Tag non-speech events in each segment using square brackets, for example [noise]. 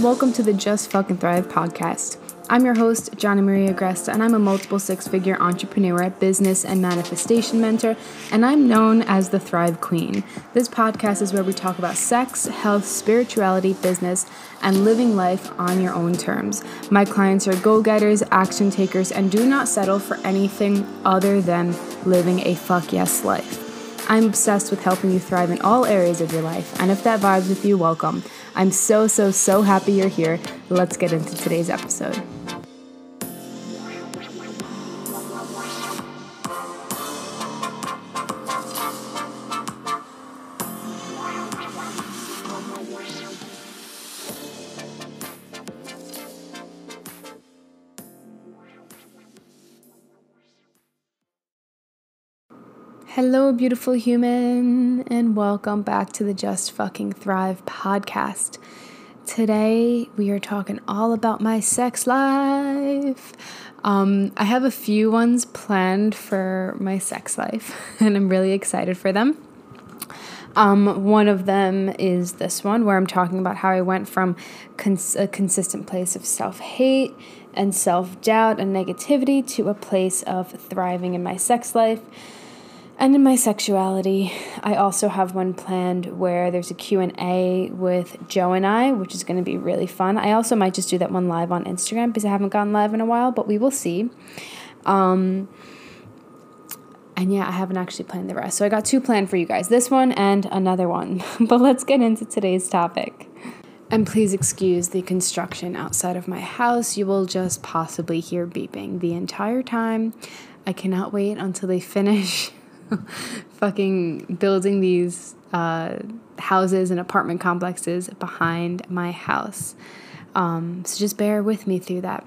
Welcome to the Just Fucking Thrive podcast. I'm your host, Johnny Maria Gresta, and I'm a multiple six figure entrepreneur, business, and manifestation mentor, and I'm known as the Thrive Queen. This podcast is where we talk about sex, health, spirituality, business, and living life on your own terms. My clients are go getters, action takers, and do not settle for anything other than living a fuck yes life. I'm obsessed with helping you thrive in all areas of your life, and if that vibes with you, welcome. I'm so, so, so happy you're here. Let's get into today's episode. Hello, beautiful human, and welcome back to the Just Fucking Thrive podcast. Today, we are talking all about my sex life. Um, I have a few ones planned for my sex life, [laughs] and I'm really excited for them. Um, one of them is this one where I'm talking about how I went from cons- a consistent place of self hate and self doubt and negativity to a place of thriving in my sex life and in my sexuality, I also have one planned where there's a Q&A with Joe and I, which is going to be really fun. I also might just do that one live on Instagram because I haven't gone live in a while, but we will see. Um, and yeah, I haven't actually planned the rest. So I got two planned for you guys this one and another one. [laughs] but let's get into today's topic. And please excuse the construction outside of my house. You will just possibly hear beeping the entire time. I cannot wait until they finish [laughs] [laughs] fucking building these uh, houses and apartment complexes behind my house. Um, so just bear with me through that.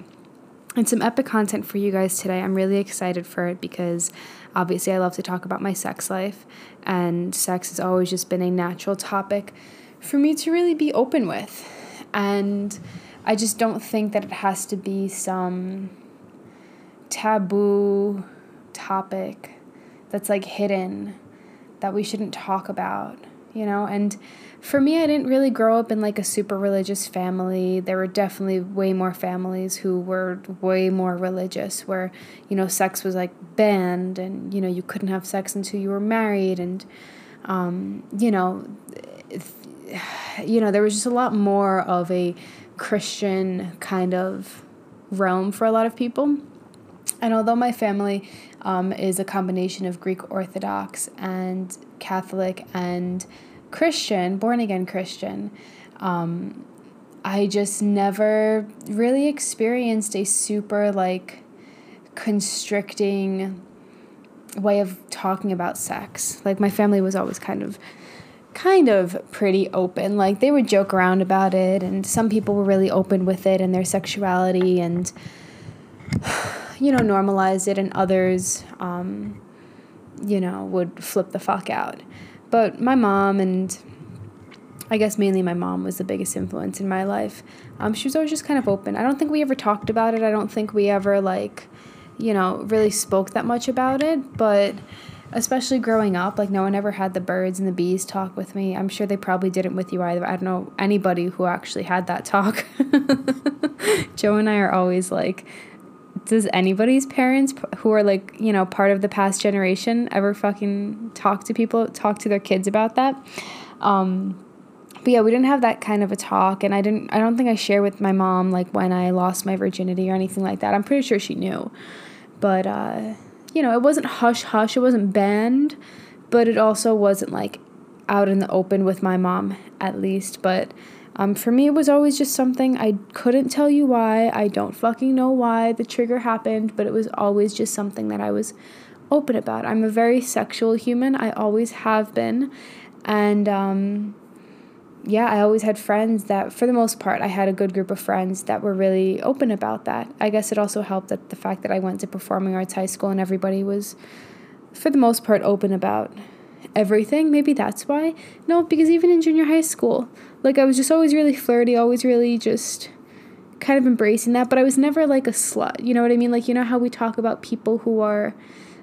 And some epic content for you guys today. I'm really excited for it because obviously I love to talk about my sex life, and sex has always just been a natural topic for me to really be open with. And I just don't think that it has to be some taboo topic that's like hidden that we shouldn't talk about, you know? And for me, I didn't really grow up in like a super religious family. There were definitely way more families who were way more religious, where, you know, sex was like banned and, you know, you couldn't have sex until you were married. And, um, you know, you know, there was just a lot more of a Christian kind of realm for a lot of people. And although my family um, is a combination of Greek Orthodox and Catholic and Christian, born again Christian. Um, I just never really experienced a super like constricting way of talking about sex. Like my family was always kind of kind of pretty open. Like they would joke around about it and some people were really open with it and their sexuality and [sighs] you know, normalized it, and others, um, you know, would flip the fuck out. But my mom and I guess mainly my mom was the biggest influence in my life. Um, she was always just kind of open. I don't think we ever talked about it. I don't think we ever like, you know, really spoke that much about it. But especially growing up, like no one ever had the birds and the bees talk with me. I'm sure they probably didn't with you either. I don't know anybody who actually had that talk. [laughs] Joe and I are always like does anybody's parents who are like you know part of the past generation ever fucking talk to people talk to their kids about that? Um, but yeah we didn't have that kind of a talk and i didn't i don't think i shared with my mom like when i lost my virginity or anything like that. I'm pretty sure she knew. But uh, you know it wasn't hush hush it wasn't banned but it also wasn't like out in the open with my mom at least. But um, for me, it was always just something I couldn't tell you why. I don't fucking know why the trigger happened, but it was always just something that I was open about. I'm a very sexual human, I always have been. And um, yeah, I always had friends that, for the most part, I had a good group of friends that were really open about that. I guess it also helped that the fact that I went to performing arts high school and everybody was, for the most part, open about everything. Maybe that's why. No, because even in junior high school, like I was just always really flirty, always really just kind of embracing that, but I was never like a slut. You know what I mean? Like you know how we talk about people who are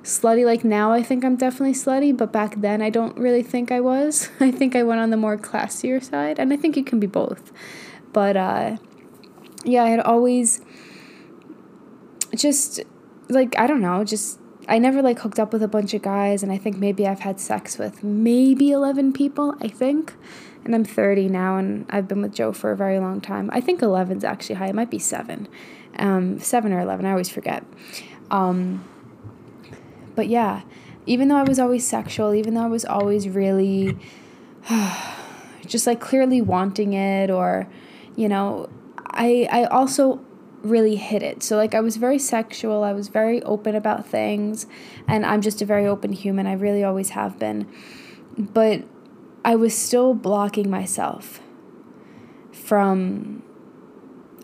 slutty like now I think I'm definitely slutty, but back then I don't really think I was. [laughs] I think I went on the more classier side, and I think it can be both. But uh, yeah, I had always just like I don't know, just I never like hooked up with a bunch of guys, and I think maybe I've had sex with maybe 11 people, I think. And I'm 30 now, and I've been with Joe for a very long time. I think 11's actually high. It might be seven, um, seven or 11. I always forget. Um, but yeah, even though I was always sexual, even though I was always really [sighs] just like clearly wanting it, or you know, I I also really hid it. So like I was very sexual, I was very open about things, and I'm just a very open human. I really always have been. But I was still blocking myself from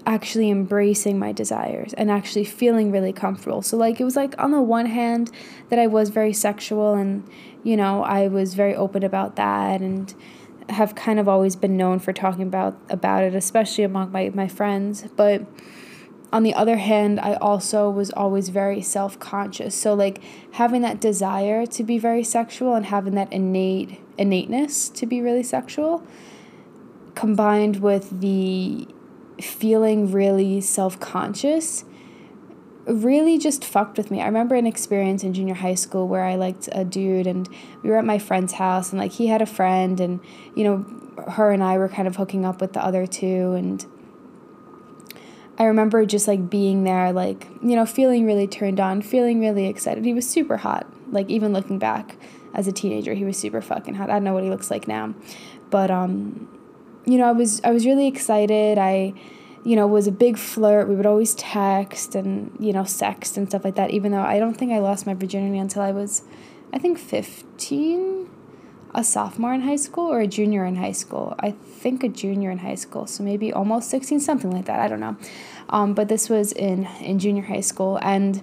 actually embracing my desires and actually feeling really comfortable. So like it was like on the one hand that I was very sexual and you know, I was very open about that and have kind of always been known for talking about about it, especially among my, my friends. But on the other hand, I also was always very self conscious. So, like, having that desire to be very sexual and having that innate innateness to be really sexual, combined with the feeling really self conscious, really just fucked with me. I remember an experience in junior high school where I liked a dude and we were at my friend's house and like he had a friend and you know her and I were kind of hooking up with the other two and I remember just like being there, like, you know, feeling really turned on, feeling really excited. He was super hot. Like, even looking back as a teenager, he was super fucking hot. I don't know what he looks like now. But, um, you know, I was, I was really excited. I, you know, was a big flirt. We would always text and, you know, sext and stuff like that, even though I don't think I lost my virginity until I was, I think, 15 a sophomore in high school or a junior in high school. I think a junior in high school, so maybe almost 16, something like that. I don't know. Um, but this was in, in junior high school. And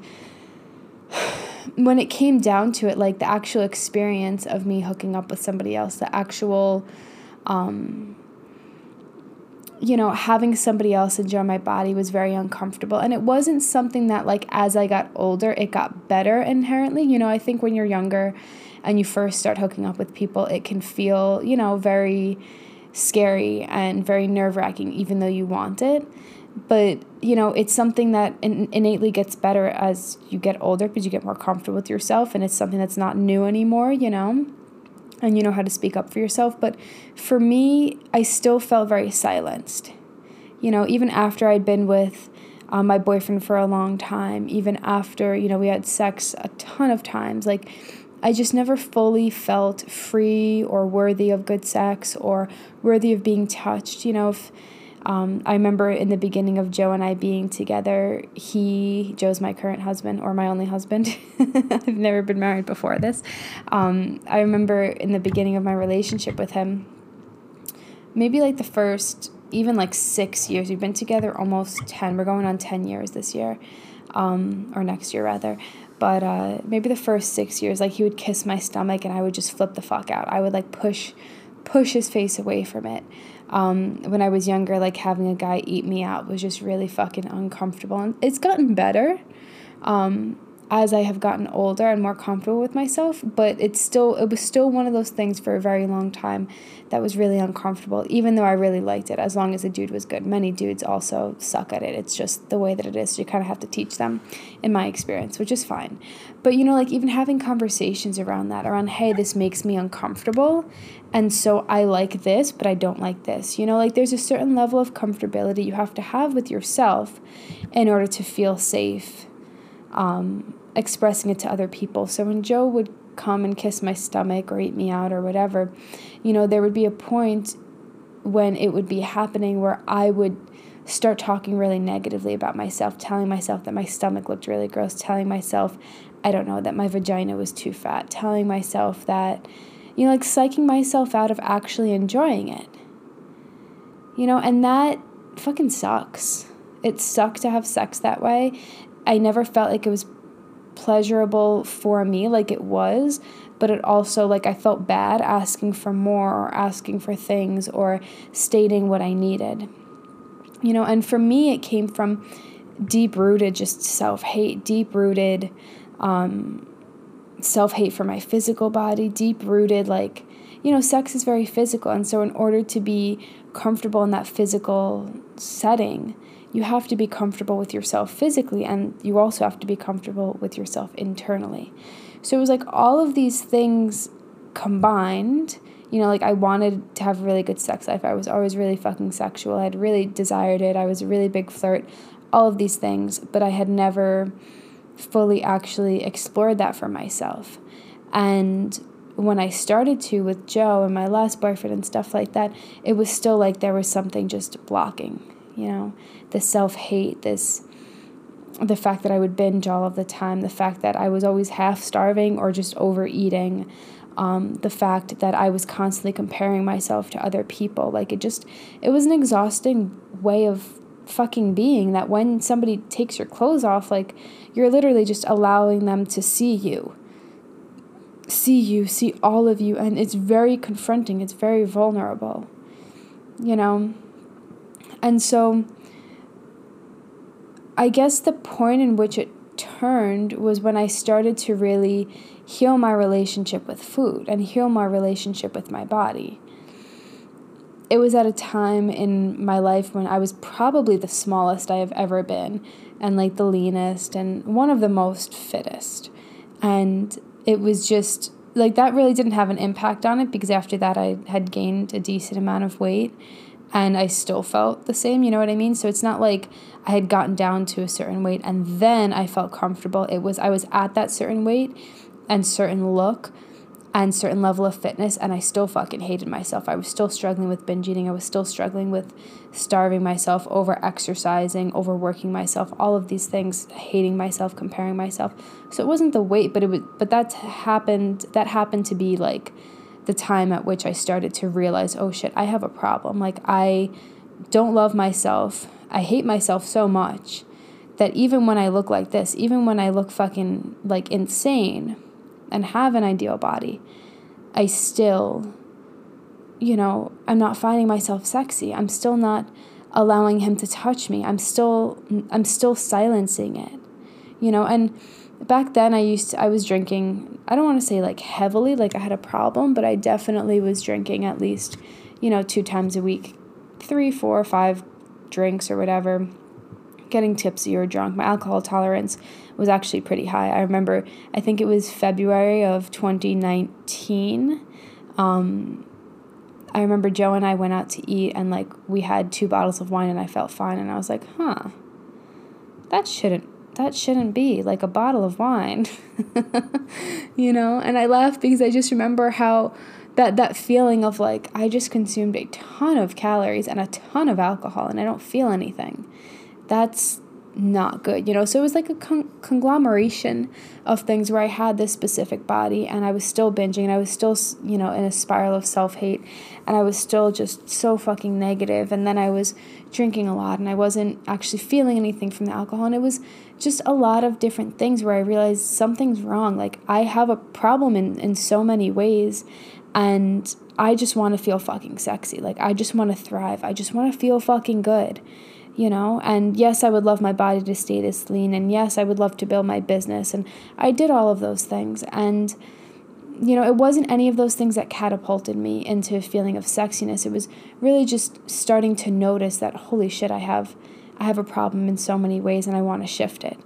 [sighs] when it came down to it, like the actual experience of me hooking up with somebody else, the actual, um, you know, having somebody else enjoy my body was very uncomfortable. And it wasn't something that, like, as I got older, it got better inherently. You know, I think when you're younger, and you first start hooking up with people, it can feel, you know, very scary and very nerve wracking, even though you want it. But, you know, it's something that in- innately gets better as you get older because you get more comfortable with yourself and it's something that's not new anymore, you know, and you know how to speak up for yourself. But for me, I still felt very silenced. You know, even after I'd been with um, my boyfriend for a long time, even after, you know, we had sex a ton of times, like, I just never fully felt free or worthy of good sex or worthy of being touched. You know, if um, I remember in the beginning of Joe and I being together, he, Joe's my current husband or my only husband. [laughs] I've never been married before this. Um, I remember in the beginning of my relationship with him, maybe like the first, even like six years, we've been together almost 10. We're going on 10 years this year, um, or next year rather but uh, maybe the first six years like he would kiss my stomach and i would just flip the fuck out. I would like push push his face away from it. Um, when i was younger like having a guy eat me out was just really fucking uncomfortable and it's gotten better. Um, as I have gotten older and more comfortable with myself, but it's still it was still one of those things for a very long time that was really uncomfortable, even though I really liked it, as long as the dude was good. Many dudes also suck at it. It's just the way that it is. You kind of have to teach them, in my experience, which is fine. But you know, like even having conversations around that, around, hey, this makes me uncomfortable. And so I like this, but I don't like this. You know, like there's a certain level of comfortability you have to have with yourself in order to feel safe um, expressing it to other people. So when Joe would come and kiss my stomach or eat me out or whatever, you know, there would be a point when it would be happening where I would start talking really negatively about myself, telling myself that my stomach looked really gross, telling myself, I don't know, that my vagina was too fat, telling myself that, you know, like psyching myself out of actually enjoying it. You know, and that fucking sucks. It sucked to have sex that way. I never felt like it was pleasurable for me like it was, but it also like I felt bad asking for more or asking for things or stating what I needed. You know, and for me it came from deep rooted just self hate, deep rooted um, self hate for my physical body, deep rooted, like, you know, sex is very physical. And so, in order to be comfortable in that physical setting, you have to be comfortable with yourself physically, and you also have to be comfortable with yourself internally. So, it was like all of these things combined. You know, like I wanted to have a really good sex life. I was always really fucking sexual. I had really desired it. I was a really big flirt, all of these things, but I had never fully actually explored that for myself. And when I started to with Joe and my last boyfriend and stuff like that, it was still like there was something just blocking, you know, the self hate, this, the fact that I would binge all of the time, the fact that I was always half starving or just overeating, um, the fact that I was constantly comparing myself to other people. Like it just, it was an exhausting way of fucking being that when somebody takes your clothes off, like you're literally just allowing them to see you. See you, see all of you, and it's very confronting, it's very vulnerable, you know? And so I guess the point in which it turned was when I started to really heal my relationship with food and heal my relationship with my body it was at a time in my life when I was probably the smallest I have ever been and like the leanest and one of the most fittest. And it was just like that really didn't have an impact on it because after that I had gained a decent amount of weight and I still felt the same, you know what I mean? So it's not like I had gotten down to a certain weight and then I felt comfortable. It was I was at that certain weight and certain look and certain level of fitness and I still fucking hated myself. I was still struggling with binge eating. I was still struggling with starving myself, over exercising, overworking myself, all of these things, hating myself, comparing myself. So it wasn't the weight, but it was but that happened that happened to be like the time at which I started to realize, oh shit, I have a problem. Like I don't love myself. I hate myself so much that even when I look like this, even when I look fucking like insane, and have an ideal body, I still, you know, I'm not finding myself sexy. I'm still not allowing him to touch me. I'm still I'm still silencing it. You know, and back then I used to I was drinking, I don't want to say like heavily like I had a problem, but I definitely was drinking at least, you know, two times a week. Three, four, five drinks or whatever getting tipsy or drunk. My alcohol tolerance was actually pretty high. I remember, I think it was February of 2019. Um, I remember Joe and I went out to eat and like we had two bottles of wine and I felt fine and I was like, huh, that shouldn't that shouldn't be like a bottle of wine [laughs] you know? And i laugh because i just remember how that that feeling of like i just consumed a ton of calories and a ton of alcohol and i don't feel anything. That's not good, you know. So it was like a con- conglomeration of things where I had this specific body and I was still binging and I was still, you know, in a spiral of self hate and I was still just so fucking negative. And then I was drinking a lot and I wasn't actually feeling anything from the alcohol. And it was just a lot of different things where I realized something's wrong. Like I have a problem in, in so many ways and I just want to feel fucking sexy. Like I just want to thrive. I just want to feel fucking good you know? And yes i would love my body to stay this lean and yes i would love to build my business and i did all of those things. And you know it wasn't any of those things that catapulted me into a feeling of sexiness. It was really just starting to notice that holy shit i have i have a problem in so many ways and i want to shift it.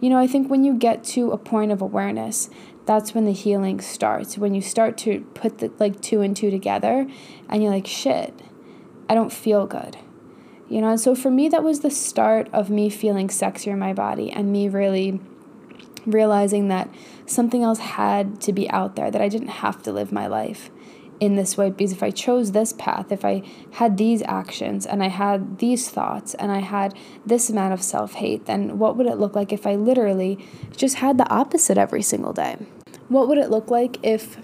You know i think when you get to a point of awareness that's when the healing starts. When you start to put the like two and two together and you're like shit i don't feel good you know? And so for me that was the start of me feeling sexier in my body and me really realizing that something else had to be out there that i didn't have to live my life in this way. Because if i chose this path if i had these actions and i had these thoughts and i had this amount of self-hate then what would it look like if i literally just had the opposite every single day? What would it look like if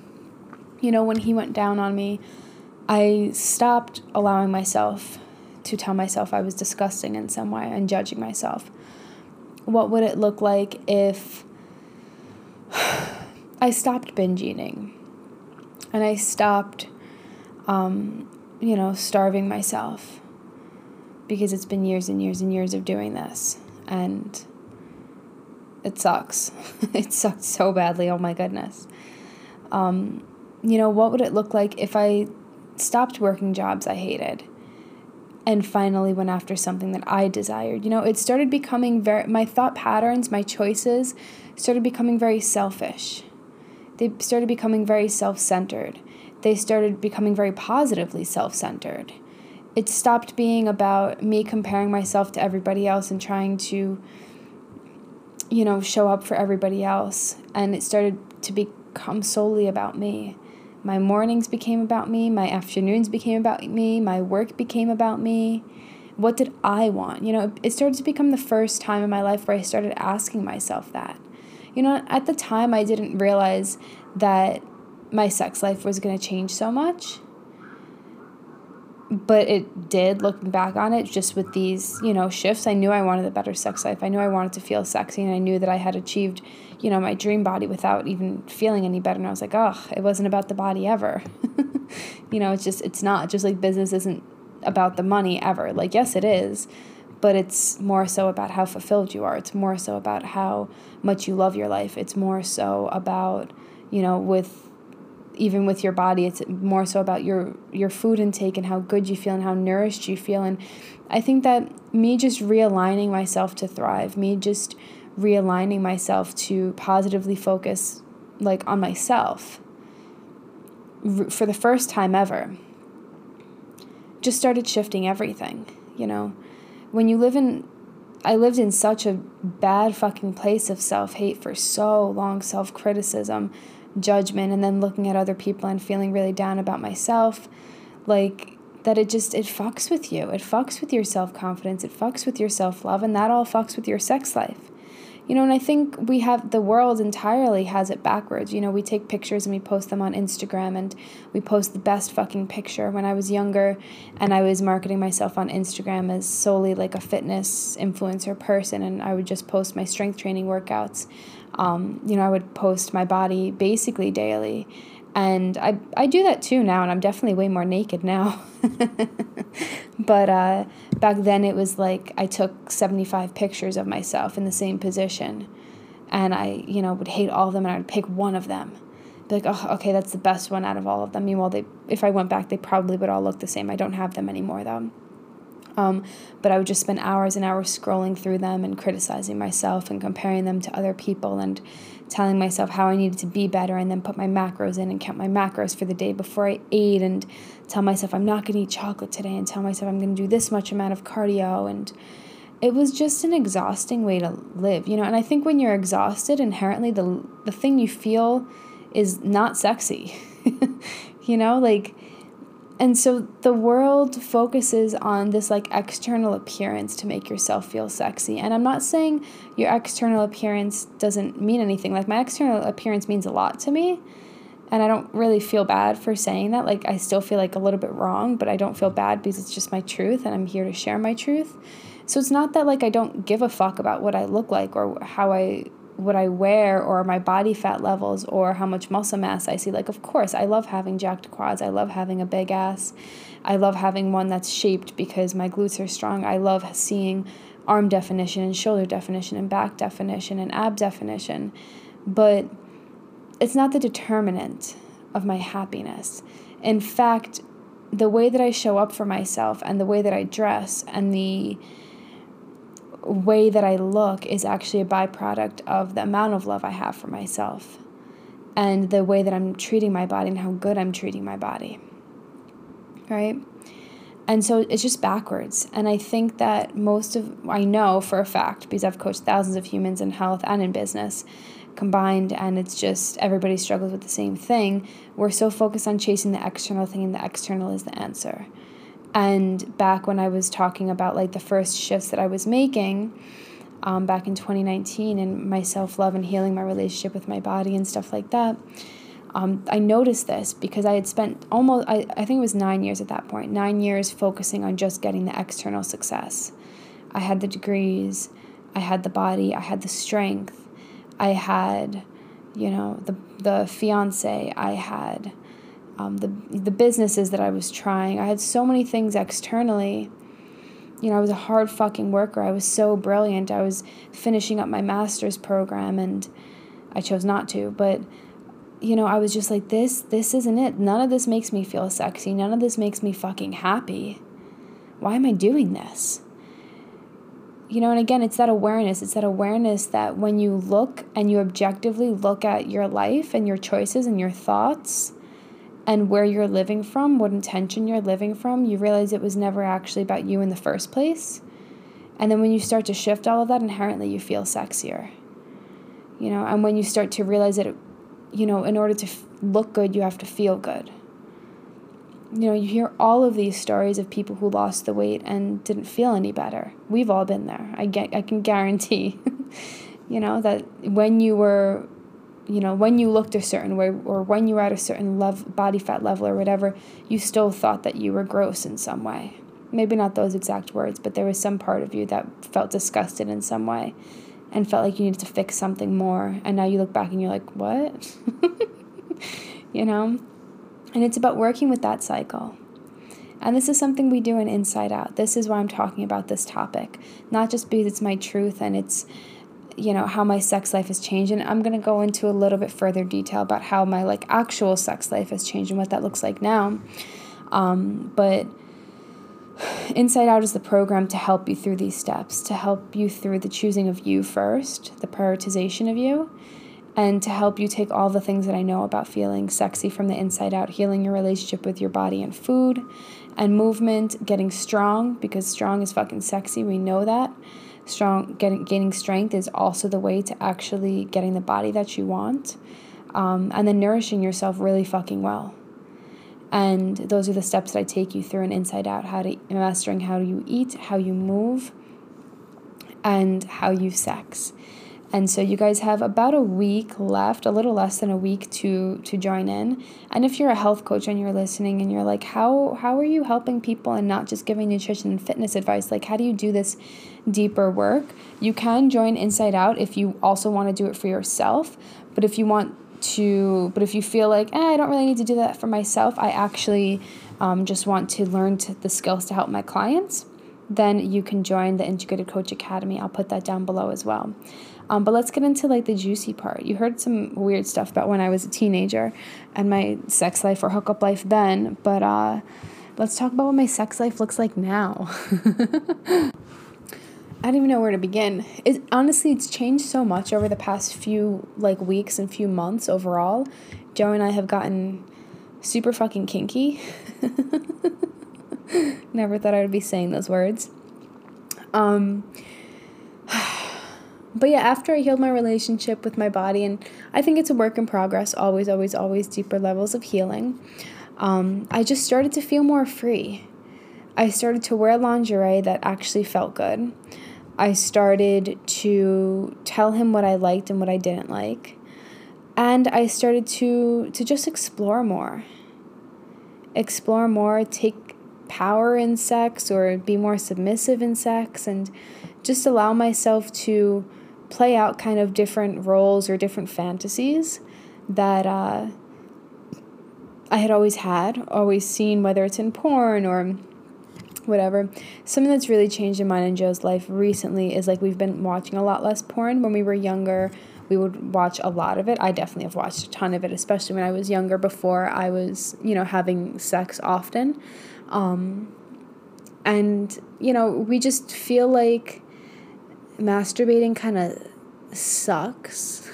you know when he went down on me i stopped allowing myself to tell myself I was disgusting in some way and judging myself? What would it look like if [sighs] I stopped binge eating and I stopped, um, you know, starving myself – because it's been years and years and years of doing this. And it sucks. [laughs] it sucks so badly. Oh my goodness. Um, you know, what would it look like if I stopped working jobs I hated and finally went after something that I desired? You know, it started becoming very, my thought patterns, my choices started becoming very selfish. They started becoming very self centered. They started becoming very positively self centered. It stopped being about me comparing myself to everybody else and trying to you know, show up for everybody else. And it started to become solely about me. My mornings became about me, my afternoons became about me, my work became about me. What did I want? You know, it started to become the first time in my life where I started asking myself that. You know, at the time, I didn't realize that my sex life was going to change so much but it did looking back on it just with these you know shifts i knew i wanted a better sex life. I knew i wanted to feel sexy and i knew that i had achieved you know my dream body without even feeling any better. And i was like oh it wasn't about the body ever. [laughs] You know it's just it's not just like business isn't about the money ever. Like yes it is but it's more so about how fulfilled you are. It's more so about how much you love your life. It's more so about you know with even with your body it's more so about your your food intake and how good you feel and how nourished you feel. And i think that me just realigning myself to thrive me just realigning myself to positively focus like on myself for the first time ever just started shifting everything you know? When you live in I lived in such a bad fucking place of self hate for so long, self criticism, judgment and then looking at other people and feeling really down about myself like that it just it fucks with you. It fucks with your self-confidence. It fucks with your self-love and that all fucks with your sex life. You know and i think we have the world entirely has it backwards. You know we take pictures and we post them on instagram and we post the best fucking picture. When i was younger and i was marketing myself on instagram as solely like a fitness influencer person and i would just post my strength training workouts um, you know, I would post my body basically daily. And I, I do that too now, and I'm definitely way more naked now. [laughs] but uh, back then, it was like I took 75 pictures of myself in the same position. And I, you know, would hate all of them, and I would pick one of them. Be like, oh, okay, that's the best one out of all of them. Meanwhile, they, if I went back, they probably would all look the same. I don't have them anymore, though. Um, but I would just spend hours and hours scrolling through them and criticizing myself and comparing them to other people and telling myself how I needed to be better and then put my macros in and count my macros for the day before I ate and tell myself I'm not going to eat chocolate today and tell myself I'm going to do this much amount of cardio and it was just an exhausting way to live, you know. And I think when you're exhausted, inherently the the thing you feel is not sexy. [laughs] you know, like and so the world focuses on this like external appearance to make yourself feel sexy. And I'm not saying your external appearance doesn't mean anything. Like my external appearance means a lot to me. And I don't really feel bad for saying that. Like I still feel like a little bit wrong, but I don't feel bad because it's just my truth and I'm here to share my truth. So it's not that like I don't give a fuck about what I look like or how I what I wear or my body fat levels or how much muscle mass I see. Like, of course, I love having jacked quads. I love having a big ass. I love having one that's shaped because my glutes are strong. I love seeing arm definition and shoulder definition and back definition and ab definition. But it's not the determinant of my happiness. In fact, the way that I show up for myself and the way that I dress and the way that I look is actually a byproduct of the amount of love I have for myself and the way that I'm treating my body and how good I'm treating my body. Right? And so it's just backwards. And I think that most of, I know for a fact, because I've coached thousands of humans in health and in business combined, and it's just everybody struggles with the same thing. We're so focused on chasing the external thing, and the external is the answer. And back when I was talking about like the first shifts that I was making, um, back in 2019, and my self love and healing my relationship with my body and stuff like that, um, I noticed this because I had spent almost, I, I think it was nine years at that point, nine years focusing on just getting the external success. I had the degrees, I had the body, I had the strength, I had, you know, the, the fiance, I had um, the the businesses that I was trying. I had so many things externally, you know, I was a hard fucking worker. I was so brilliant. I was finishing up my master's program and I chose not to, but you know, I was just like this this isn't it. None of this makes me feel sexy. None of this makes me fucking happy. Why am I doing this? You know, and again, it's that awareness. It's that awareness that when you look and you objectively look at your life and your choices and your thoughts, and where you're living from, what intention you're living from, you realize it was never actually about you in the first place. And then when you start to shift all of that, inherently you feel sexier. You know, and when you start to realize that, you know, in order to f- look good, you have to feel good. You know, you hear all of these stories of people who lost the weight and didn't feel any better. We've all been there. I get I can guarantee, [laughs] you know, that when you were you know, when you looked a certain way or when you were at a certain level, body fat level or whatever, you still thought that you were gross in some way. Maybe not those exact words, but there was some part of you that felt disgusted in some way and felt like you needed to fix something more. And now you look back and you're like, what? [laughs] you know? And it's about working with that cycle. And this is something we do in Inside Out. This is why I'm talking about this topic. Not just because it's my truth and it's you know how my sex life has changed and i'm going to go into a little bit further detail about how my like actual sex life has changed and what that looks like now. Um, but inside out is the program to help you through these steps to help you through the choosing of you first the prioritization of you and to help you take all the things that i know about feeling sexy from the inside out healing your relationship with your body and food and movement getting strong because strong is fucking sexy we know that strong getting gaining strength is also the way to actually getting the body that you want um, and then nourishing yourself really fucking well. And those are the steps that i take you through and inside out how to mastering how you eat how you move and how you sex and so you guys have about a week left, a little less than a week to to join in. And if you're a health coach and you're listening and you're like, how how are you helping people and not just giving nutrition and fitness advice? Like how do you do this deeper work? You can join Inside Out if you also want to do it for yourself. But if you want to but if you feel like eh, I don't really need to do that for myself, I actually um, just want to learn to, the skills to help my clients, then you can join the Integrated Coach Academy. I'll put that down below as well. Um, but let's get into like the juicy part. You heard some weird stuff about when I was a teenager and my sex life or hookup life then, but uh, let's talk about what my sex life looks like now. [laughs] I don't even know where to begin. It honestly, it's changed so much over the past few like weeks and few months overall. Joe and I have gotten super fucking kinky. [laughs] Never thought I would be saying those words. Um, but yeah, after I healed my relationship with my body, and I think it's a work in progress, always, always, always deeper levels of healing, um, I just started to feel more free. I started to wear lingerie that actually felt good. I started to tell him what I liked and what I didn't like. And I started to to just explore more. Explore more, take power in sex or be more submissive in sex and just allow myself to play out kind of different roles or different fantasies that uh, I had always had, always seen, whether it's in porn or whatever. Something that's really changed in mine and Joe's life recently is like we've been watching a lot less porn. When we were younger, we would watch a lot of it. I definitely have watched a ton of it, especially when I was younger before I was, you know, having sex often. Um, and, you know, we just feel like masturbating kind of sucks.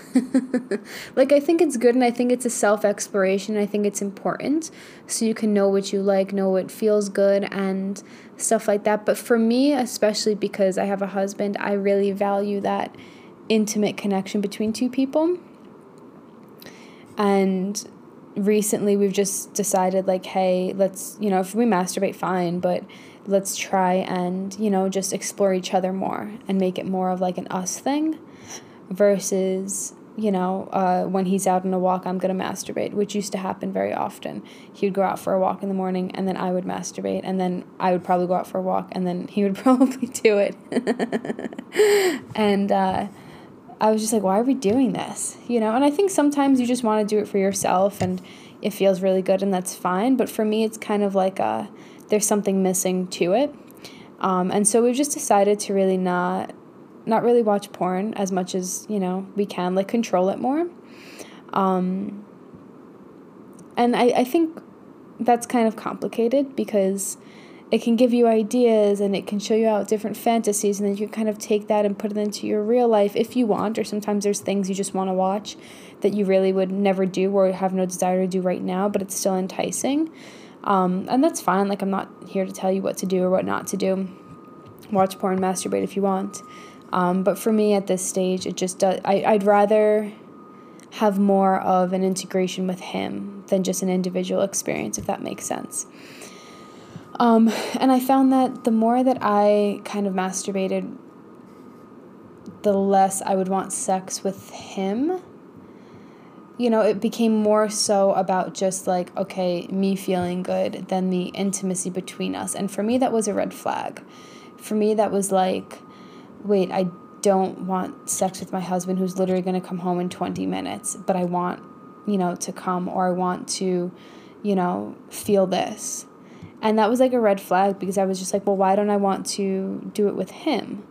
[laughs] like, I think it's good and I think it's a self exploration. I think it's important so you can know what you like, know what feels good, and stuff like that. But for me, especially because I have a husband, I really value that intimate connection between two people. And recently we've just decided like hey let's you know if we masturbate fine but let's try and you know just explore each other more and make it more of like an us thing versus you know, uh, when he's out on a walk, I'm going to masturbate, which used to happen very often. He would go out for a walk in the morning, and then I would masturbate, and then I would probably go out for a walk, and then he would [laughs] probably do it. [laughs] and uh, I was just like, why are we doing this? You know, and I think sometimes you just want to do it for yourself, and it feels really good, and that's fine. But for me, it's kind of like a, there's something missing to it. Um, and so we've just decided to really not not really watch porn as much as you know we can like control it more um, and I, I think that's kind of complicated because it can give you ideas and it can show you out different fantasies and then you can kind of take that and put it into your real life if you want or sometimes there's things you just want to watch that you really would never do or have no desire to do right now but it's still enticing um, and that's fine. Like i'm not here to tell you what to do or what not to do. Watch porn masturbate if you want. Um, but for me at this stage it just does I, i'd rather have more of an integration with him than just an individual experience if that makes sense. Um, and I found that the more that I kind of masturbated, the less I would want sex with him. You know, it became more so about just like, okay, me feeling good than the intimacy between us. And for me, that was a red flag. For me, that was like, wait, I don't want sex with my husband who's literally going to come home in 20 minutes, but I want, you know, to come or I want to, you know, feel this. And that was like a red flag because I was just like, well, why don't I want to do it with him?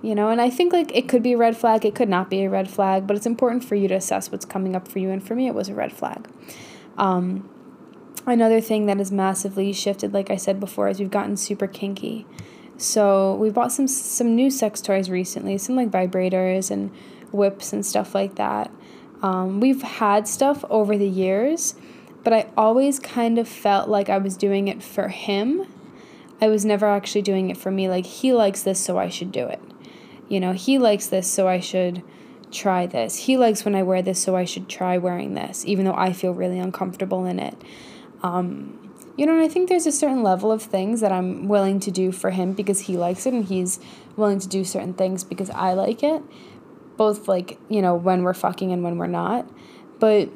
You know, and I think like it could be a red flag, it could not be a red flag, but it's important for you to assess what's coming up for you. And for me, it was a red flag. Um, another thing that has massively shifted, like I said before, is we've gotten super kinky. So we bought some some new sex toys recently, some like vibrators and whips and stuff like that. Um, we've had stuff over the years, but I always kind of felt like I was doing it for him. I was never actually doing it for me. Like, he likes this, so I should do it. You know, he likes this, so I should try this. He likes when I wear this, so I should try wearing this, even though I feel really uncomfortable in it. Um, you know, and I think there's a certain level of things that I'm willing to do for him because he likes it, and he's willing to do certain things because I like it. Both, like, you know, when we're fucking and when we're not. But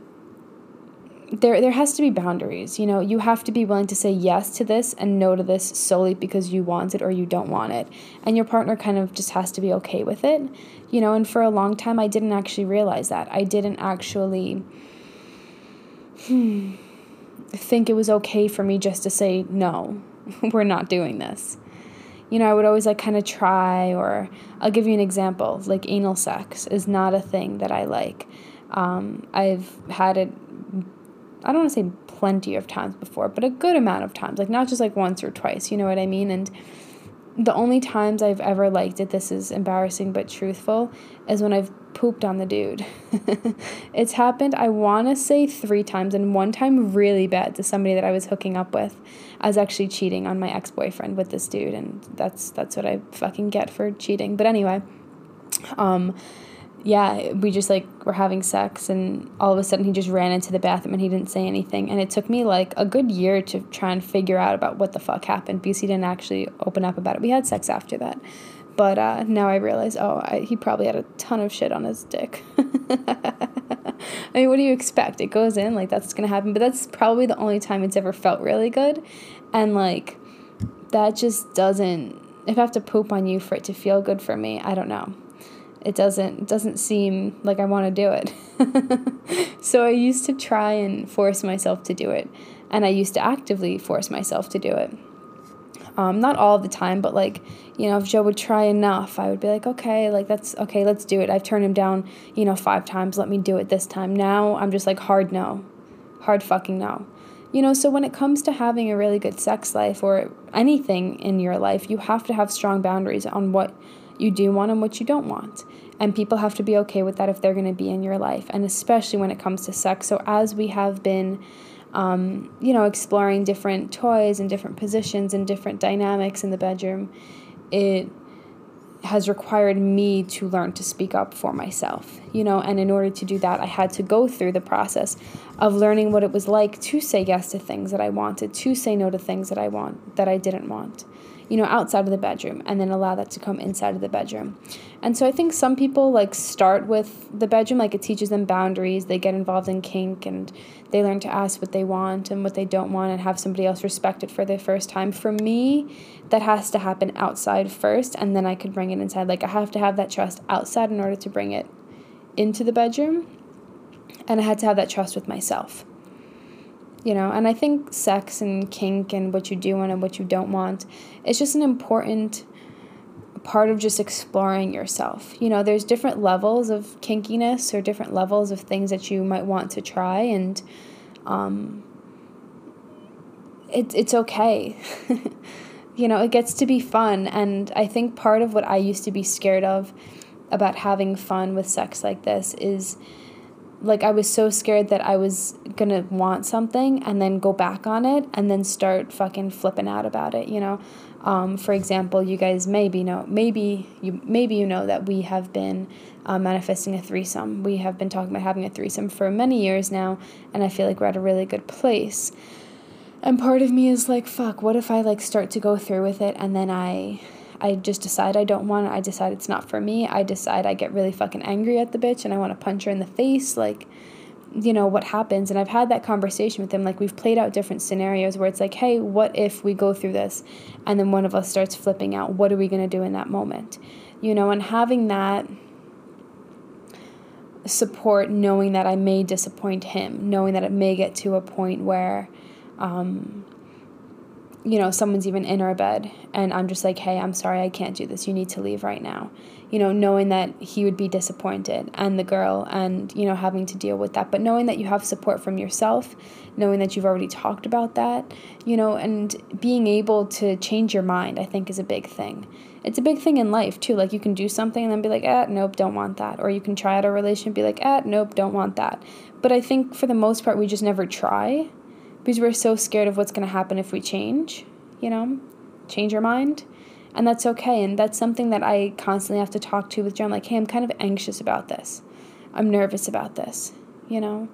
there there has to be boundaries. You know, you have to be willing to say yes to this and no to this solely because you want it or you don't want it. And your partner kind of just has to be okay with it. You know, and for a long time I didn't actually realize that. I didn't actually hmm, think it was okay for me just to say no. [laughs] We're not doing this. You know, I would always like kind of try or I'll give you an example. Like anal sex is not a thing that I like. Um, I've had it I don't want to say plenty of times before, but a good amount of times, like not just like once or twice, you know what I mean? And the only times I've ever liked it, this is embarrassing but truthful, is when I've pooped on the dude. [laughs] it's happened, I want to say three times, and one time really bad to somebody that I was hooking up with. I was actually cheating on my ex boyfriend with this dude, and that's that's what I fucking get for cheating. But anyway, um, yeah, we just like were having sex, and all of a sudden he just ran into the bathroom and he didn't say anything. And it took me like a good year to try and figure out about what the fuck happened because he didn't actually open up about it. We had sex after that, but uh, now I realize, oh, I, he probably had a ton of shit on his dick. [laughs] I mean, what do you expect? It goes in like that's gonna happen, but that's probably the only time it's ever felt really good, and like that just doesn't. If I have to poop on you for it to feel good for me, I don't know it doesn't doesn't seem like I want to do it. [laughs] so I used to try and force myself to do it, and I used to actively force myself to do it. Um, not all the time, but like you know, if Joe would try enough, I would be like, okay, like that's okay, let's do it. I've turned him down, you know, five times. Let me do it this time. Now I'm just like hard no, hard fucking no. You know, so when it comes to having a really good sex life or anything in your life, you have to have strong boundaries on what you do want and what you don't want. And people have to be okay with that if they're going to be in your life, and especially when it comes to sex. So, as we have been, um, you know, exploring different toys and different positions and different dynamics in the bedroom, it has required me to learn to speak up for myself, you know, and in order to do that, I had to go through the process of learning what it was like to say yes to things that I wanted, to say no to things that I want that I didn't want you know, outside of the bedroom and then allow that to come inside of the bedroom. And so I think some people like start with the bedroom, like it teaches them boundaries. They get involved in kink and they learn to ask what they want and what they don't want and have somebody else respect it for the first time. For me, that has to happen outside first and then I could bring it inside. Like I have to have that trust outside in order to bring it into the bedroom. And I had to have that trust with myself. You know? And i think sex and kink and what you do want and what you don't want is just an important part of just exploring yourself. You know there's different levels of kinkiness or different levels of things that you might want to try and um, it, it's okay. [laughs] You know it gets to be fun. And i think part of what i used to be scared of about having fun with sex like this is like I was so scared that I was gonna want something and then go back on it and then start fucking flipping out about it, you know. Um, for example, you guys maybe know maybe you maybe you know that we have been uh, manifesting a threesome. We have been talking about having a threesome for many years now, and I feel like we're at a really good place. And part of me is like, fuck, what if I like start to go through with it and then I I just decide I don't want it. I decide it's not for me. I decide I get really fucking angry at the bitch and I want to punch her in the face. Like, you know, what happens? And I've had that conversation with him. Like, we've played out different scenarios where it's like, hey, what if we go through this and then one of us starts flipping out? What are we going to do in that moment? You know, and having that support, knowing that I may disappoint him, knowing that it may get to a point where, um, you know, someone's even in our bed and I'm just like, hey, I'm sorry, I can't do this. You need to leave right now. You know, knowing that he would be disappointed and the girl and, you know, having to deal with that. But knowing that you have support from yourself, knowing that you've already talked about that, you know, and being able to change your mind, I think is a big thing. It's a big thing in life too. Like you can do something and then be like, ah, nope, don't want that. Or you can try out a relationship and be like, ah, nope, don't want that. But I think for the most part, we just never try because we're so scared of what's going to happen if we change, you know, change our mind. And that's okay. And that's something that I constantly have to talk to with John. Like, hey, I'm kind of anxious about this. I'm nervous about this, you know,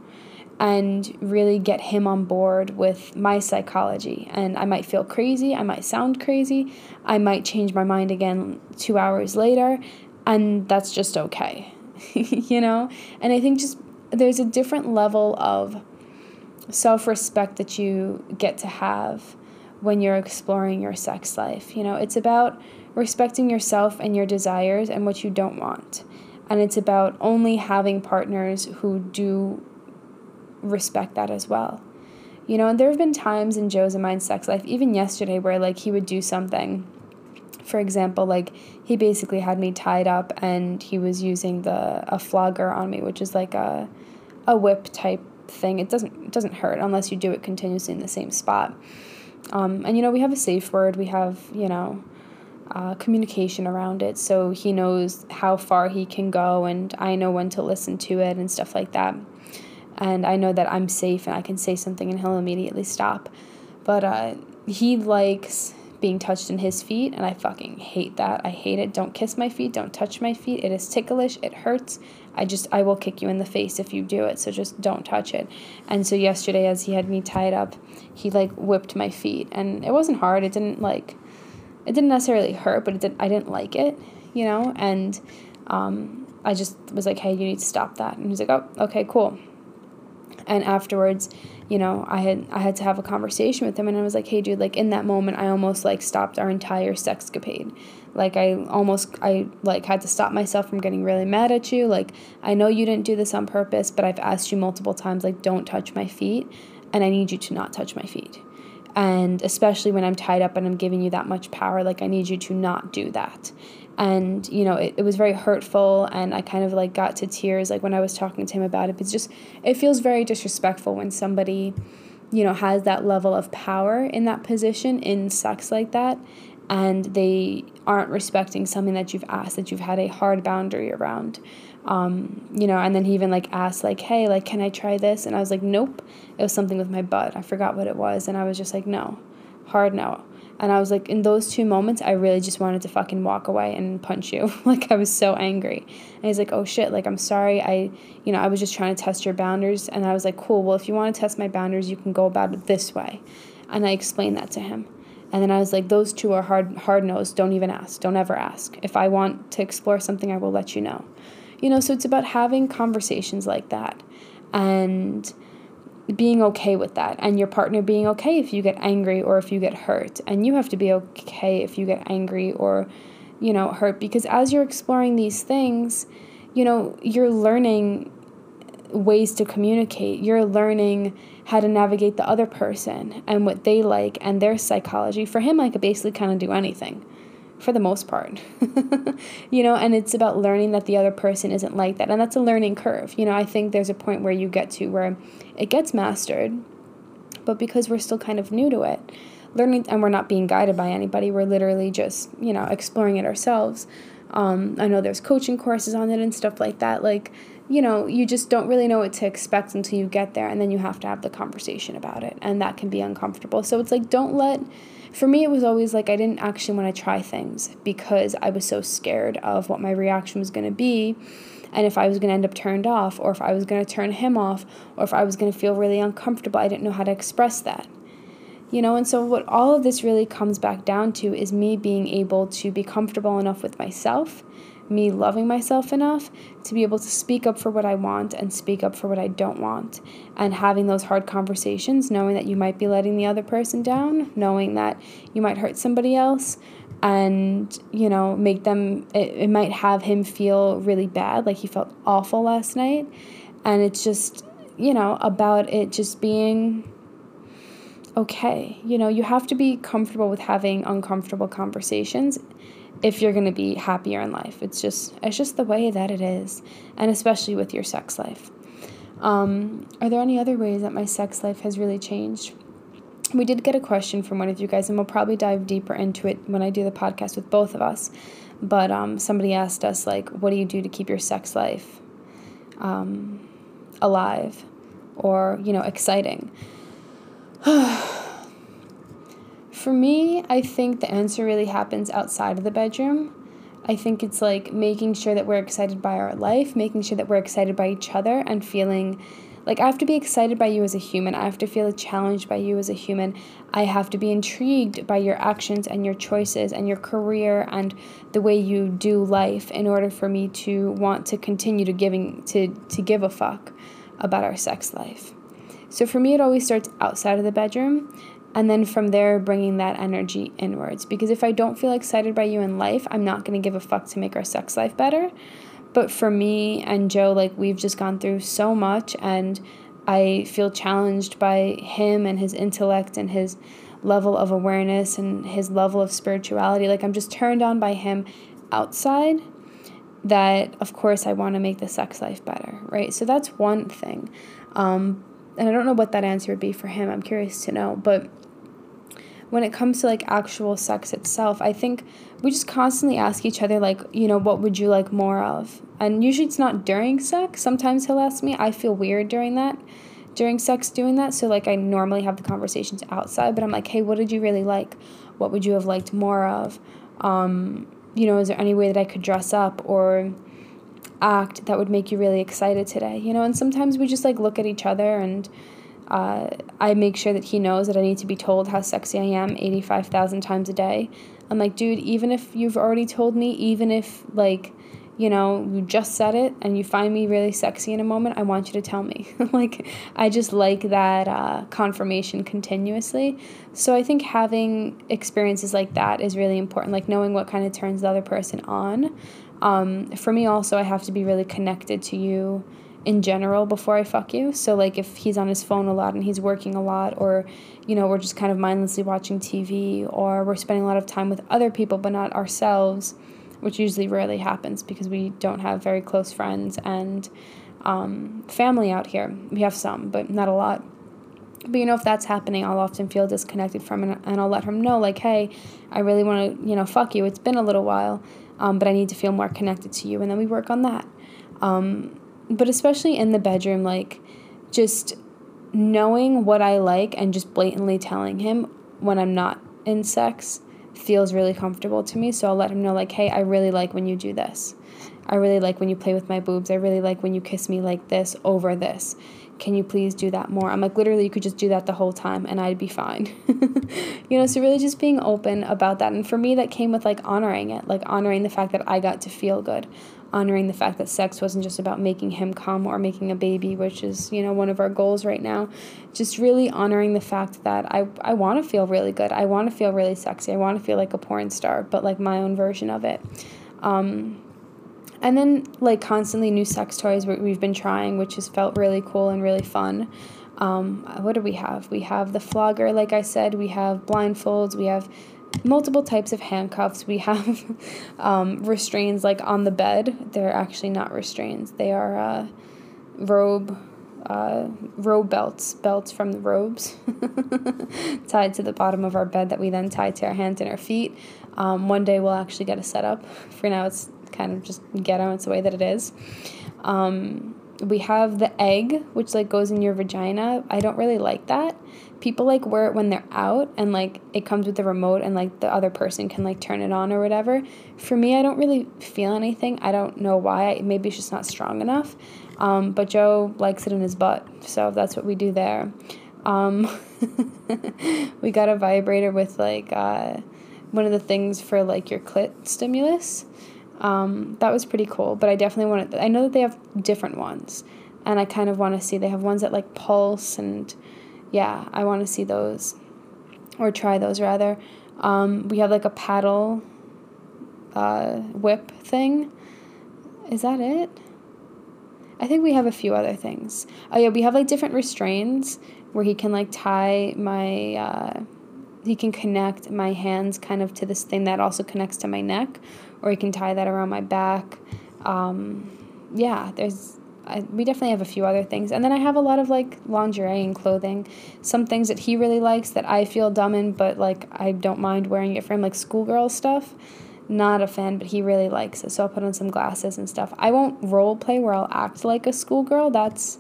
and really get him on board with my psychology. And I might feel crazy. I might sound crazy. I might change my mind again two hours later. And that's just okay, [laughs] you know? And I think just there's a different level of self respect that you get to have when you're exploring your sex life. You know, it's about respecting yourself and your desires and what you don't want. And it's about only having partners who do respect that as well. You know, and there have been times in Joe's and mine's sex life, even yesterday, where like he would do something. For example, like he basically had me tied up and he was using the a flogger on me, which is like a a whip type thing. It doesn't it doesn't hurt unless you do it continuously in the same spot. Um, and you know we have a safe word. We have you know uh, communication around it, so he knows how far he can go, and I know when to listen to it and stuff like that. And I know that I'm safe and I can say something and he'll immediately stop. But uh, he likes being touched in his feet, and I fucking hate that. I hate it. Don't kiss my feet. Don't touch my feet. It is ticklish. It hurts. I just, I will kick you in the face if you do it. So just don't touch it. And so yesterday, as he had me tied up, he like whipped my feet, and it wasn't hard. It didn't like, it didn't necessarily hurt, but it did, I didn't like it, you know. And um, I just was like, hey, you need to stop that. And he's like, oh, okay, cool. And afterwards, you know, I had I had to have a conversation with him and I was like, "Hey dude, like in that moment I almost like stopped our entire sexcapade. Like I almost I like had to stop myself from getting really mad at you. Like I know you didn't do this on purpose, but I've asked you multiple times like don't touch my feet and I need you to not touch my feet." And especially when I'm tied up and I'm giving you that much power, like I need you to not do that and you know it, it was very hurtful and i kind of like got to tears like when i was talking to him about it it's just it feels very disrespectful when somebody you know has that level of power in that position in sex like that and they aren't respecting something that you've asked that you've had a hard boundary around um, you know and then he even like asked like hey like can i try this and i was like nope it was something with my butt i forgot what it was and i was just like no hard no and I was like, in those two moments, I really just wanted to fucking walk away and punch you. [laughs] like, I was so angry. And he's like, oh shit, like, I'm sorry. I, you know, I was just trying to test your boundaries. And I was like, cool, well, if you want to test my boundaries, you can go about it this way. And I explained that to him. And then I was like, those two are hard, hard nosed. Don't even ask. Don't ever ask. If I want to explore something, I will let you know. You know, so it's about having conversations like that. And, being okay with that and your partner being okay if you get angry or if you get hurt and you have to be okay if you get angry or you know hurt because as you're exploring these things you know you're learning ways to communicate. You're learning how to navigate the other person and what they like and their psychology. For him, I could basically kind of do anything for the most part. [laughs] you know, and it's about learning that the other person isn't like that. And that's a learning curve. You know, I think there's a point where you get to where it gets mastered, but because we're still kind of new to it, learning and we're not being guided by anybody, we're literally just, you know, exploring it ourselves. Um, I know there's coaching courses on it and stuff like that. Like, you know, you just don't really know what to expect until you get there, and then you have to have the conversation about it, and that can be uncomfortable. So it's like, don't let. For me, it was always like I didn't actually want to try things because I was so scared of what my reaction was going to be, and if I was going to end up turned off, or if I was going to turn him off, or if I was going to feel really uncomfortable. I didn't know how to express that. You know, and so what all of this really comes back down to is me being able to be comfortable enough with myself me loving myself enough to be able to speak up for what I want and speak up for what I don't want. And having those hard conversations, knowing that you might be letting the other person down, knowing that you might hurt somebody else, and, you know, make them, it, it might have him feel really bad, like he felt awful last night. And it's just, you know, about it just being okay. You know, you have to be comfortable with having uncomfortable conversations if you're going to be happier in life. It's just it's just the way that it is, and especially with your sex life. Um, are there any other ways that my sex life has really changed? We did get a question from one of you guys, and we'll probably dive deeper into it when I do the podcast with both of us. But um, somebody asked us like, what do you do to keep your sex life um, alive, or you know, exciting? [sighs] For me, I think the answer really happens outside of the bedroom. I think it's like making sure that we're excited by our life, making sure that we're excited by each other, and feeling like I have to be excited by you as a human. I have to feel challenged by you as a human. I have to be intrigued by your actions and your choices and your career and the way you do life in order for me to want to continue to giving to to give a fuck about our sex life. So for me it always starts outside of the bedroom and then from there bringing that energy inwards. Because if i don't feel excited by you in life i'm not going to give a fuck to make our sex life better. But for me and joe like we've just gone through so much and i feel challenged by him and his intellect and his level of awareness and his level of spirituality. Like i'm just turned on by him outside that of course i want to make the sex life better right? So that's one thing. Um, and i don't know what that answer would be for him. I'm curious to know. But when it comes to like actual sex itself, I think we just constantly ask each other like, you know, what would you like more of? And usually it's not during sex. Sometimes he'll ask me. I feel weird during that. During sex doing that. So like I normally have the conversations outside, but I'm like, "Hey, what did you really like? What would you have liked more of?" Um, you know, is there any way that I could dress up or act that would make you really excited today? You know, and sometimes we just like look at each other and uh, I make sure that he knows that I need to be told how sexy I am 85,000 times a day. I'm like, dude, even if you've already told me, even if, like, you know, you just said it and you find me really sexy in a moment, I want you to tell me. [laughs] like, I just like that uh, confirmation continuously. So I think having experiences like that is really important, like knowing what kind of turns the other person on. Um, for me, also, I have to be really connected to you in general before I fuck you. So like if he's on his phone a lot and he's working a lot or you know, we're just kind of mindlessly watching TV or we're spending a lot of time with other people but not ourselves, which usually rarely happens because we don't have very close friends and um, family out here. We have some, but not a lot. But you know, if that's happening, I'll often feel disconnected from it, and I'll let him know, like, hey, I really want to, you know, fuck you. It's been a little while, um, but I need to feel more connected to you, and then we work on that. Um, but especially in the bedroom, like just knowing what I like and just blatantly telling him when I'm not in sex feels really comfortable to me. So I'll let him know, like, hey, I really like when you do this. I really like when you play with my boobs. I really like when you kiss me like this over this. Can you please do that more? I'm like, literally, you could just do that the whole time and I'd be fine. [laughs] you know, so really just being open about that. And for me, that came with like honoring it, like honoring the fact that I got to feel good, honoring the fact that sex wasn't just about making him come or making a baby, which is, you know, one of our goals right now. Just really honoring the fact that I, I want to feel really good. I want to feel really sexy. I want to feel like a porn star, but like my own version of it. Um, and then like constantly new sex toys we've been trying, which has felt really cool and really fun. Um, what do we have? We have the flogger, like I said. We have blindfolds. We have multiple types of handcuffs. We have [laughs] um, restraints like on the bed. They're actually not restraints. They are uh, robe uh, robe belts, belts from the robes, [laughs] tied to the bottom of our bed that we then tie to our hands and our feet. Um, one day we'll actually get a setup. For now, it's kind of just ghetto. It's the way that it is. Um, we have the egg, which like goes in your vagina. I don't really like that. People like wear it when they're out and like it comes with the remote and like the other person can like turn it on or whatever. For me, I don't really feel anything. I don't know why. Maybe it's just not strong enough. Um, but Joe likes it in his butt, so that's what we do there. Um, [laughs] we got a vibrator with like uh, one of the things for like your clit stimulus. Um, that was pretty cool, but I definitely want to. I know that they have different ones, and I kind of want to see. They have ones that like pulse, and yeah, I want to see those, or try those rather. Um, we have like a paddle uh, whip thing. Is that it? I think we have a few other things. Oh yeah, we have like different restraints where he can like tie my. Uh, he can connect my hands kind of to this thing that also connects to my neck, or you can tie that around my back. Um, yeah, there's I, we definitely have a few other things. And then I have a lot of like lingerie and clothing. Some things that he really likes that I feel dumb in, but like I don't mind wearing it for him, like schoolgirl stuff. Not a fan, but he really likes it. So I'll put on some glasses and stuff. I won't role play where I'll act like a schoolgirl. That's,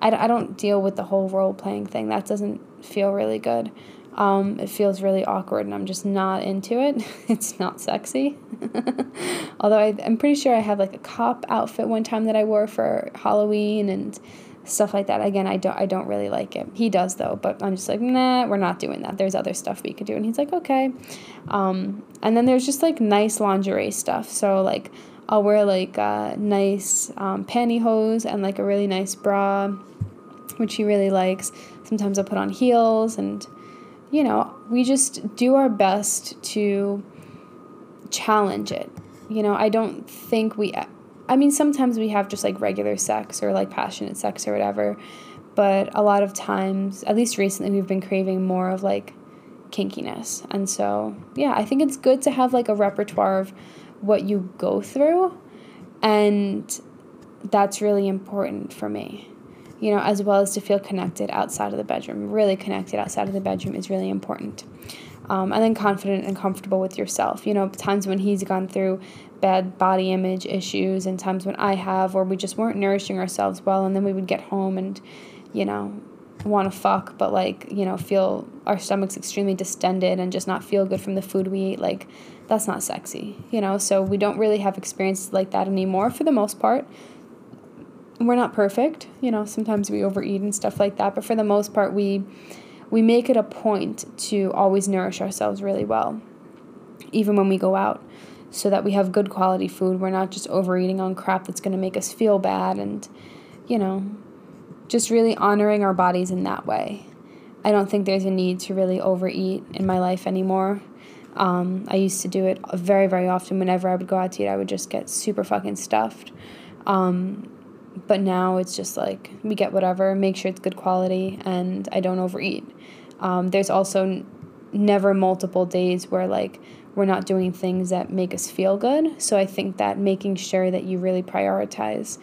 I, I don't deal with the whole role playing thing. That doesn't feel really good. Um, it feels really awkward and I'm just not into it. [laughs] it's not sexy. [laughs] Although I, I'm pretty sure I have like a cop outfit one time that I wore for Halloween and stuff like that. Again, I don't I don't really like it. He does though, but I'm just like, nah, we're not doing that. There's other stuff we could do. And he's like, okay. Um, and then there's just like nice lingerie stuff. So like I'll wear like uh, nice um, pantyhose and like a really nice bra, which he really likes. Sometimes I'll put on heels and you know, we just do our best to challenge it. You know, I don't think we, I mean, sometimes we have just like regular sex or like passionate sex or whatever, but a lot of times, at least recently, we've been craving more of like kinkiness. And so, yeah, I think it's good to have like a repertoire of what you go through. And that's really important for me you know, as well as to feel connected outside of the bedroom. Really connected outside of the bedroom is really important. Um, and then confident and comfortable with yourself. You know, times when he's gone through bad body image issues, and times when I have, or we just weren't nourishing ourselves well, and then we would get home and, you know, want to fuck, but like, you know, feel our stomachs extremely distended and just not feel good from the food we eat. Like, that's not sexy, you know? So we don't really have experiences like that anymore for the most part we're not perfect you know sometimes we overeat and stuff like that but for the most part we we make it a point to always nourish ourselves really well even when we go out so that we have good quality food. We're not just overeating on crap that's going to make us feel bad and you know just really honoring our bodies in that way. I don't think there's a need to really overeat in my life anymore. Um, i used to do it very very often. Whenever i would go out to eat i would just get super fucking stuffed. Um, but now it's just like we get whatever, make sure it's good quality, and I don't overeat. Um, there's also n- never multiple days where like we're not doing things that make us feel good. So I think that making sure that you really prioritize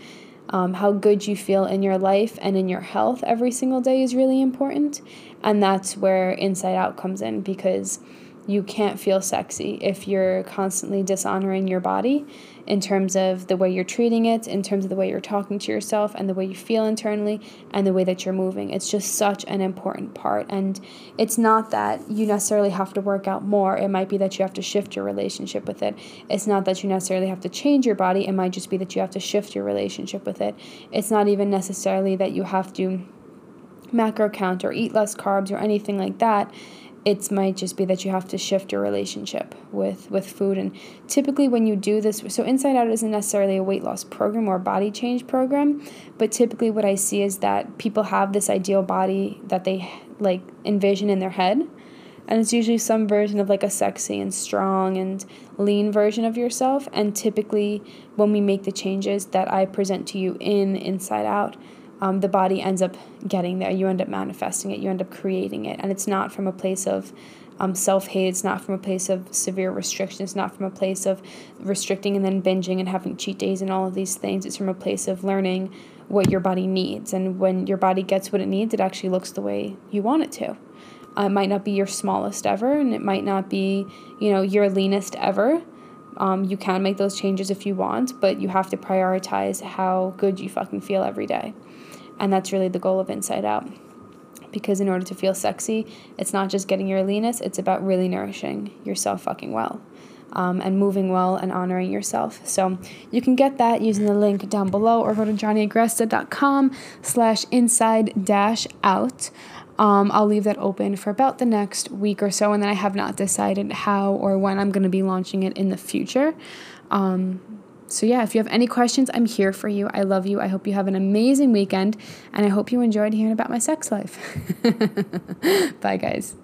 um, how good you feel in your life and in your health every single day is really important. And that's where Inside Out comes in because you can't feel sexy if you're constantly dishonoring your body in terms of the way you're treating it, in terms of the way you're talking to yourself, and the way you feel internally, and the way that you're moving. It's just such an important part. And it's not that you necessarily have to work out more, it might be that you have to shift your relationship with it. It's not that you necessarily have to change your body, it might just be that you have to shift your relationship with it. It's not even necessarily that you have to macro count or eat less carbs or anything like that it might just be that you have to shift your relationship with with food and typically when you do this so inside out isn't necessarily a weight loss program or body change program but typically what i see is that people have this ideal body that they like envision in their head And it's usually some version of like a sexy and strong and lean version of yourself. And typically, when we make the changes that I present to you in Inside Out, um, the body ends up getting there. You end up manifesting it, you end up creating it. And it's not from a place of um, self hate, it's not from a place of severe restriction, it's not from a place of restricting and then binging and having cheat days and all of these things. It's from a place of learning what your body needs. And when your body gets what it needs, it actually looks the way you want it to. Uh, it might not be your smallest ever, and it might not be, you know, your leanest ever. Um, you can make those changes if you want, but you have to prioritize how good you fucking feel every day. And that's really the goal of Inside Out. Because in order to feel sexy, it's not just getting your leanness, it's about really nourishing yourself fucking well. Um, and moving well and honoring yourself. So you can get that using the link down below or go to johnnyagresta.com slash inside dash out. Um, I'll leave that open for about the next week or so, and then I have not decided how or when I'm going to be launching it in the future. Um, so, yeah, if you have any questions, I'm here for you. I love you. I hope you have an amazing weekend, and I hope you enjoyed hearing about my sex life. [laughs] Bye, guys.